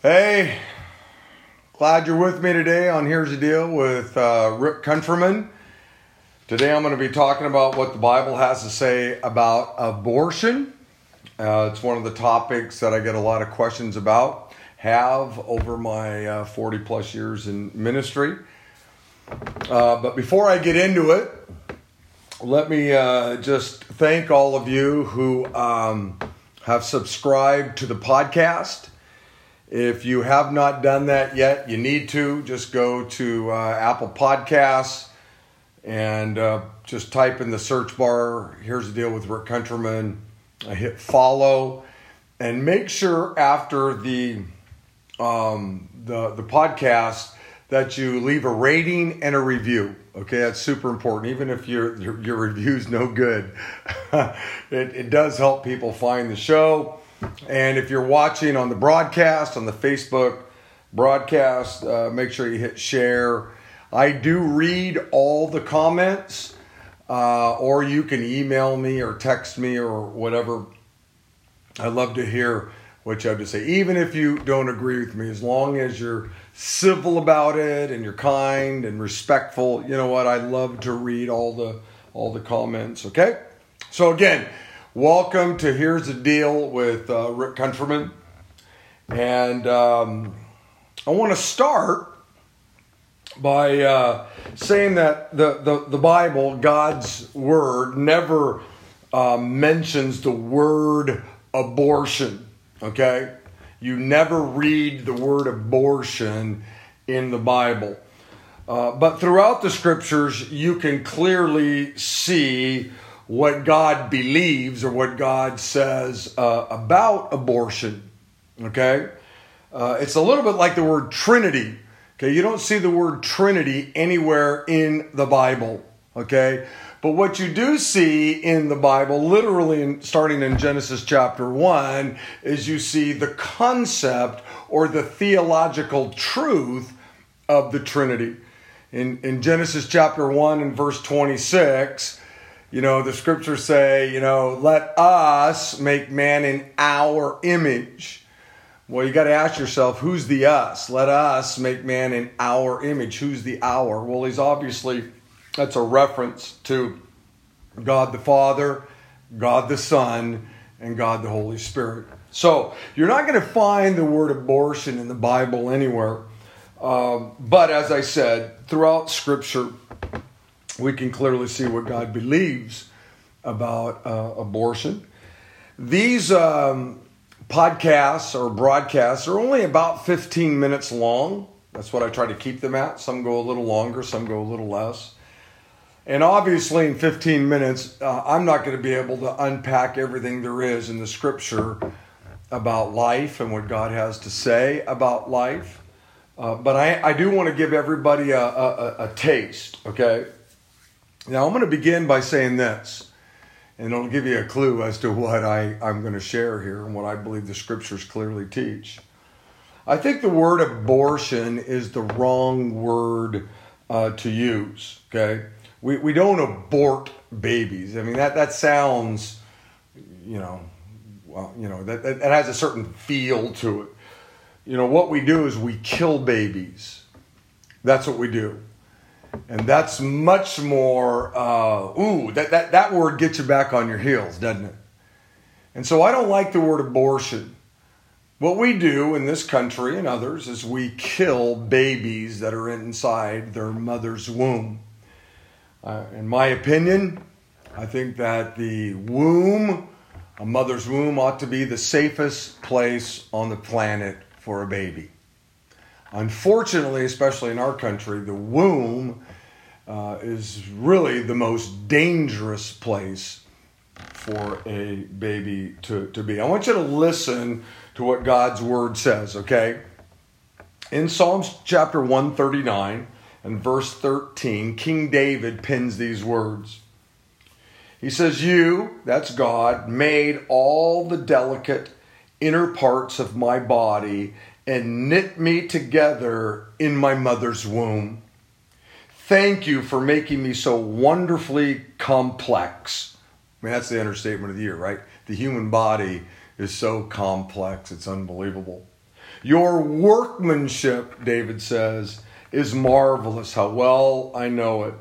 Hey, glad you're with me today on Here's the Deal with uh, Rick Countryman. Today I'm going to be talking about what the Bible has to say about abortion. Uh, it's one of the topics that I get a lot of questions about, have over my uh, 40 plus years in ministry. Uh, but before I get into it, let me uh, just thank all of you who um, have subscribed to the podcast. If you have not done that yet, you need to. Just go to uh, Apple Podcasts and uh, just type in the search bar. Here's the deal with Rick Countryman. I hit follow, and make sure after the um, the the podcast that you leave a rating and a review. Okay, that's super important. Even if your your, your review's no good, it, it does help people find the show. And if you're watching on the broadcast, on the Facebook broadcast, uh, make sure you hit share. I do read all the comments, uh, or you can email me or text me or whatever. I love to hear what you have to say, even if you don't agree with me, as long as you're civil about it and you're kind and respectful. You know what? I love to read all the all the comments. Okay, so again. Welcome to Here's the Deal with uh, Rick Countryman. And um, I want to start by uh, saying that the, the, the, Bible, God's Word, never uh, mentions the word abortion. Okay? You never read the word abortion in the Bible. Uh, but throughout the scriptures, you can clearly see what God believes or what God says uh, about abortion. Okay? Uh, it's a little bit like the word Trinity. Okay? You don't see the word Trinity anywhere in the Bible. Okay? But what you do see in the Bible, literally in, starting in Genesis chapter 1, is you see the concept or the theological truth of the Trinity. In, in Genesis chapter 1 and verse 26, you know, the scriptures say, you know, let us make man in our image. Well, you got to ask yourself, who's the us? Let us make man in our image. Who's the our? Well, he's obviously, that's a reference to God the Father, God the Son, and God the Holy Spirit. So you're not going to find the word abortion in the Bible anywhere. Um, but as I said, throughout Scripture, we can clearly see what God believes about uh, abortion. These um, podcasts or broadcasts are only about 15 minutes long. That's what I try to keep them at. Some go a little longer, some go a little less. And obviously, in 15 minutes, uh, I'm not going to be able to unpack everything there is in the scripture about life and what God has to say about life. Uh, but I, I do want to give everybody a, a, a taste, okay? Now, I'm going to begin by saying this, and it'll give you a clue as to what I, I'm going to share here and what I believe the scriptures clearly teach. I think the word abortion is the wrong word uh, to use, okay? We, we don't abort babies. I mean, that, that sounds, you know, well, you know, that, that, that has a certain feel to it. You know, what we do is we kill babies. That's what we do and that's much more uh, ooh that, that, that word gets you back on your heels doesn't it? And so i don't like the word abortion. What we do in this country and others is we kill babies that are inside their mother's womb. Uh, in my opinion i think that the womb a mother's womb ought to be the safest place on the planet for a baby Unfortunately, especially in our country, the womb uh, is really the most dangerous place for a baby to, to be. I want you to listen to what God's word says, okay? In Psalms chapter 139 and verse 13, King David pins these words. He says, You, that's God, made all the delicate inner parts of my body and knit me together in my mother's womb. Thank you for making me so wonderfully complex. I mean, that's the understatement of the year, right? The human body is so complex, it's unbelievable. Your workmanship, David says, is marvelous. How well I know it.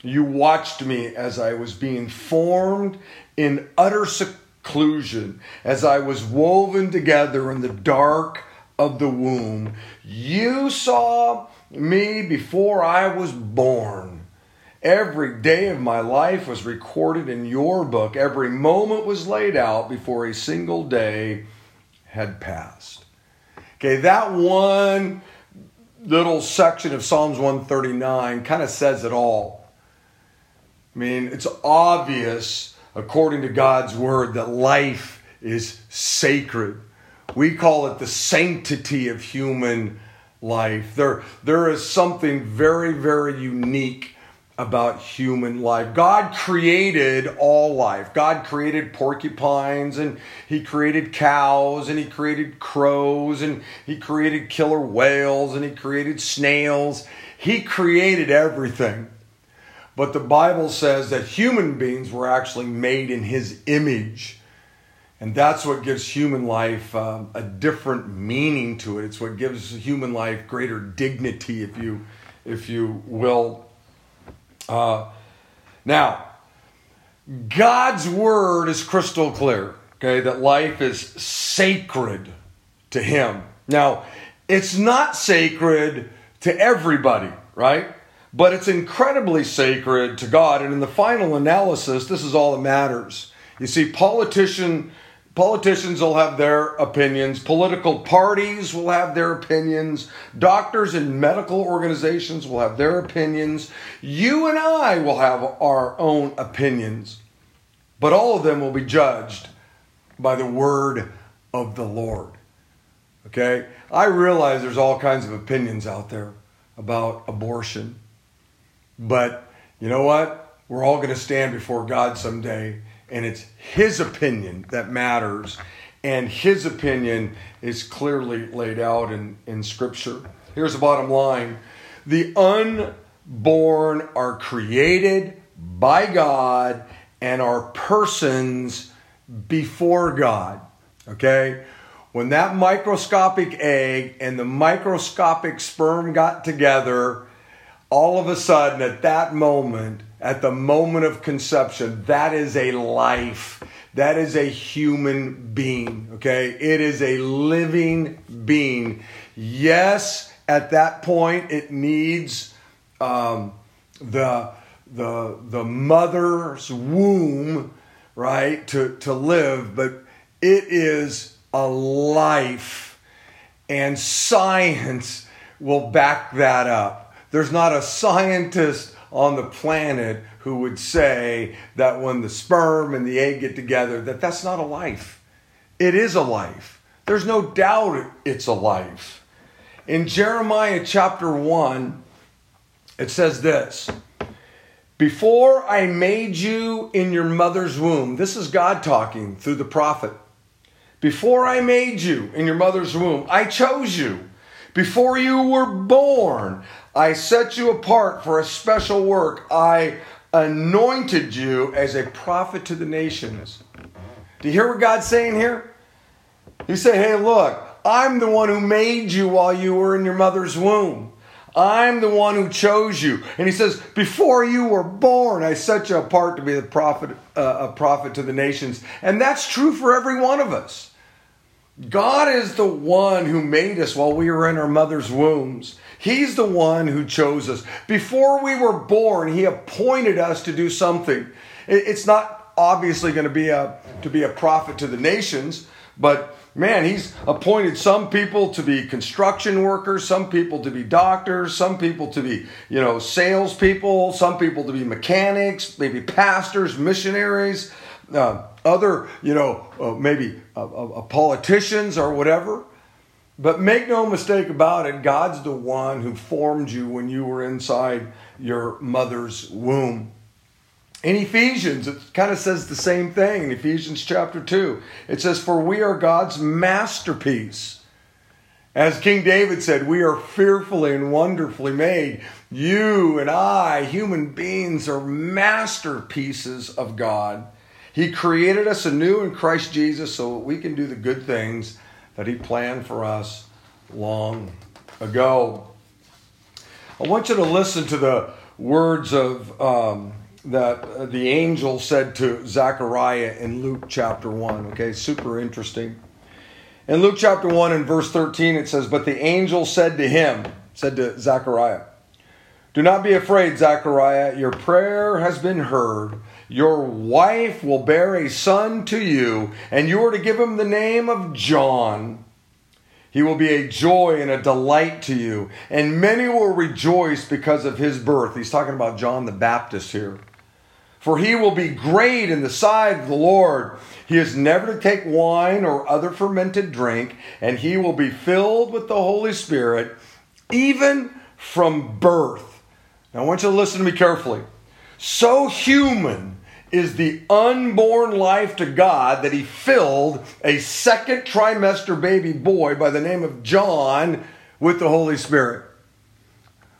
You watched me as I was being formed in utter seclusion, as I was woven together in the dark of the womb. You saw me before I was born. Every day of my life was recorded in your book. Every moment was laid out before a single day had passed. Okay, that one little section of Psalms 139 kind of says it all. I mean, it's obvious, according to God's word, that life is sacred. We call it the sanctity of human life. There, there is something very, very unique about human life. God created all life. God created porcupines and he created cows and he created crows and he created killer whales and he created snails. He created everything. But the Bible says that human beings were actually made in his image. And that's what gives human life um, a different meaning to it. It's what gives human life greater dignity, if you, if you will. Uh, now, God's word is crystal clear, okay, that life is sacred to Him. Now, it's not sacred to everybody, right? But it's incredibly sacred to God. And in the final analysis, this is all that matters. You see, politician Politicians will have their opinions. Political parties will have their opinions. Doctors and medical organizations will have their opinions. You and I will have our own opinions. But all of them will be judged by the word of the Lord. Okay? I realize there's all kinds of opinions out there about abortion. But you know what? We're all going to stand before God someday and it's his opinion that matters. And his opinion is clearly laid out in, in Scripture. Here's the bottom line the unborn are created by God and are persons before God. Okay? When that microscopic egg and the microscopic sperm got together, all of a sudden at that moment, at the moment of conception, that is a life. That is a human being, okay? It is a living being. Yes, at that point, it needs um, the, the, the mother's womb, right, to, to live, but it is a life, and science will back that up. There's not a scientist on the planet who would say that when the sperm and the egg get together that that's not a life. It is a life. There's no doubt it's a life. In jeremiah chapter 1 it says this before i made you in your mother's womb this is god talking through the prophet before i made you in your mother's womb i chose you. Before you were born, I set you apart for a special work. I anointed you as a prophet to the nations. Do you hear what God's saying here? He said, Hey, look, I'm the one who made you while you were in your mother's womb. I'm the one who chose you. And he says, Before you were born, I set you apart to be the prophet, uh, a prophet to the nations. And that's true for every one of us. God is the one who made us while we were in our mother's wombs. He's the one who chose us. Before we were born, He appointed us to do something. It's not obviously going to be a to be a prophet to the nations, but man, He's appointed some people to be construction workers, some people to be doctors, some people to be you know salespeople, some people to be mechanics, maybe pastors, missionaries uh, other, you know, uh, maybe uh, uh, politicians or whatever. But make no mistake about it, God's the one who formed you when you were inside your mother's womb. In Ephesians, it kind of says the same thing in Ephesians chapter 2. It says, For we are God's masterpiece. As King David said, we are fearfully and wonderfully made. You and I, human beings, are masterpieces of God. He created us anew in Christ Jesus so we can do the good things that He planned for us long ago. I want you to listen to the words of um, that the angel said to Zechariah in Luke chapter 1. Okay, super interesting. In Luke chapter 1 and verse 13, it says, But the angel said to him, said to Zechariah, Do not be afraid, Zechariah, your prayer has been heard. Your wife will bear a son to you, and you are to give him the name of John. He will be a joy and a delight to you, and many will rejoice because of his birth. He's talking about John the Baptist here. For he will be great in the sight of the Lord. He is never to take wine or other fermented drink, and he will be filled with the Holy Spirit, even from birth. Now, I want you to listen to me carefully. So human is the unborn life to God that he filled a second trimester baby boy by the name of John with the Holy Spirit.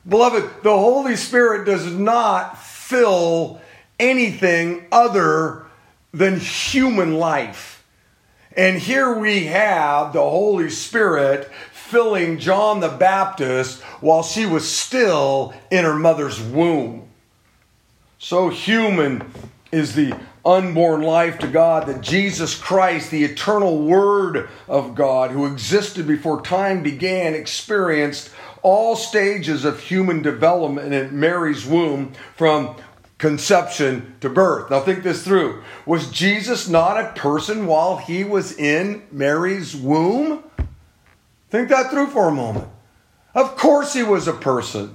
Beloved, the Holy Spirit does not fill anything other than human life. And here we have the Holy Spirit filling John the Baptist while she was still in her mother's womb. So human is the unborn life to God that Jesus Christ, the eternal Word of God, who existed before time began, experienced all stages of human development in Mary's womb from conception to birth. Now, think this through. Was Jesus not a person while he was in Mary's womb? Think that through for a moment. Of course, he was a person.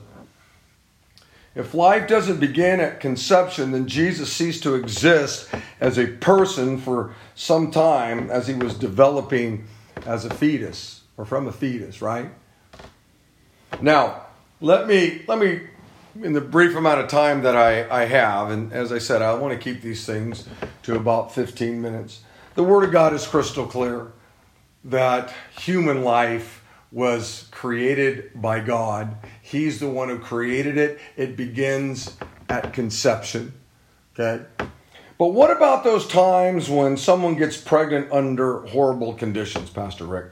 If life doesn't begin at conception, then Jesus ceased to exist as a person for some time as he was developing as a fetus or from a fetus, right? Now, let me let me in the brief amount of time that I, I have, and as I said, I want to keep these things to about 15 minutes. The Word of God is crystal clear that human life was created by God. He's the one who created it. It begins at conception. Okay? But what about those times when someone gets pregnant under horrible conditions, Pastor Rick?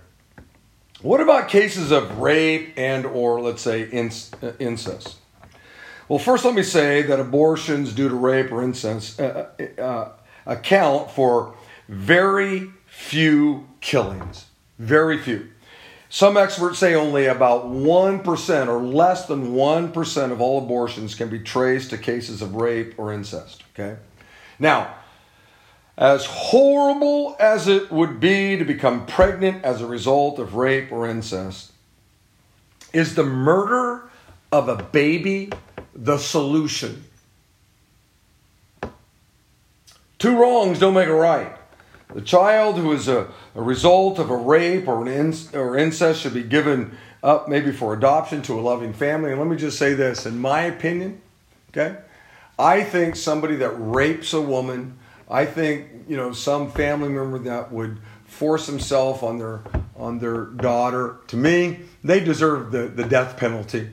What about cases of rape and or let's say incest? Well, first let me say that abortions due to rape or incest uh, uh, uh account for very few killings. Very few. Some experts say only about 1% or less than 1% of all abortions can be traced to cases of rape or incest. Okay? Now, as horrible as it would be to become pregnant as a result of rape or incest, is the murder of a baby the solution? Two wrongs don't make a right. The child who is a, a result of a rape or, an or incest should be given up maybe for adoption to a loving family. And let me just say this in my opinion, okay, I think somebody that rapes a woman, I think, you know, some family member that would force himself on their on their daughter, to me, they deserve the, the death penalty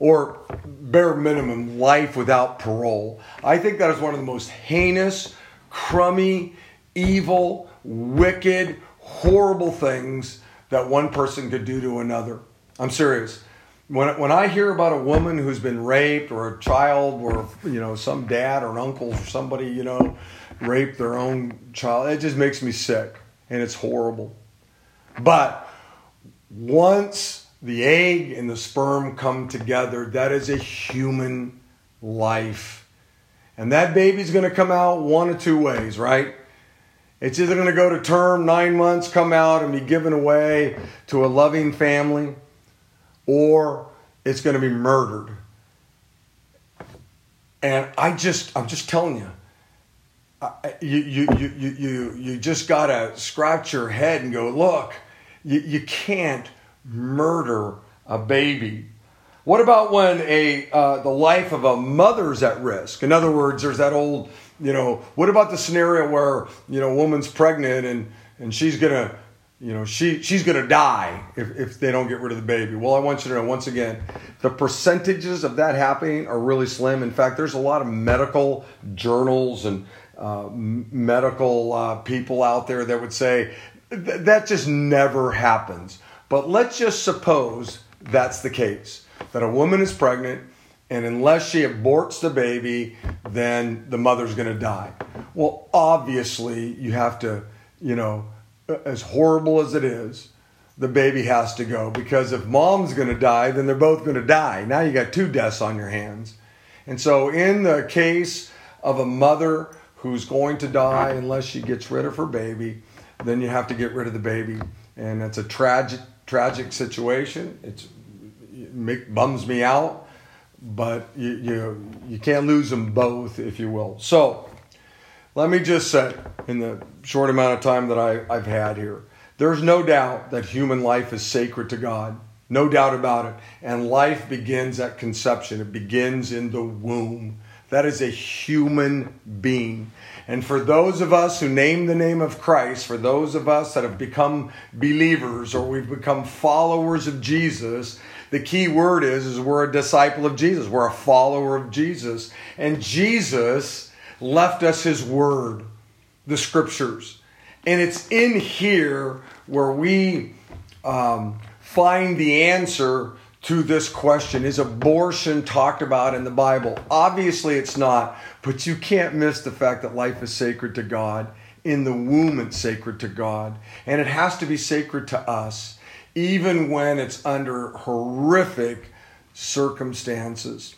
or bare minimum life without parole. I think that is one of the most heinous, crummy, evil, wicked, horrible things that one person could do to another. I'm serious. When, when I hear about a woman who's been raped or a child or, you know, some dad or an uncle or somebody, you know, raped their own child, it just makes me sick and it's horrible. But once the egg and the sperm come together, that is a human life. And that baby's going to come out one of two ways, right? It's either going to go to term, nine months, come out and be given away to a loving family, or it's going to be murdered. And I just, I'm just telling you, you, you, you, you, you, just got to scratch your head and go, look, you, you can't murder a baby. What about when a uh, the life of a mother's at risk? In other words, there's that old you know, what about the scenario where, you know, a woman's pregnant and, and she's going to, you know, she, she's going to die if, if they don't get rid of the baby. Well, I want you to know, once again, the percentages of that happening are really slim. In fact, there's a lot of medical journals and uh, medical uh, people out there that would say th- that just never happens. But let's just suppose that's the case that a woman is pregnant and unless she aborts the baby, then the mother's going to die. Well, obviously, you have to, you know, as horrible as it is, the baby has to go because if mom's going to die, then they're both going to die. Now you got two deaths on your hands. And so, in the case of a mother who's going to die unless she gets rid of her baby, then you have to get rid of the baby. And it's a tragic, tragic situation. It's, it bums me out but you, you, you can't lose them both, if you will. So, let me just say, in the short amount of time that I, I've had here, there's no doubt that human life is sacred to God. No doubt about it. And life begins at conception, it begins in the womb. That is a human being. And for those of us who name the name of Christ, for those of us that have become believers or we've become followers of Jesus, the key word is, is we're a disciple of Jesus. We're a follower of Jesus. And Jesus left us his word, the scriptures. And it's in here where we um, find the answer to this question Is abortion talked about in the Bible? Obviously, it's not, but you can't miss the fact that life is sacred to God. In the womb, it's sacred to God. And it has to be sacred to us even when it's under horrific circumstances.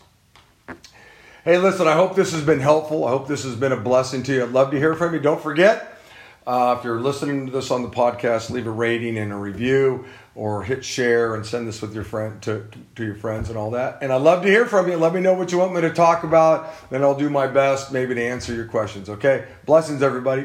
Hey, listen, I hope this has been helpful. I hope this has been a blessing to you. I'd love to hear from you. Don't forget, uh, if you're listening to this on the podcast, leave a rating and a review or hit share and send this with your friend to, to your friends and all that. And I'd love to hear from you. Let me know what you want me to talk about. Then I'll do my best maybe to answer your questions. Okay? Blessings, everybody.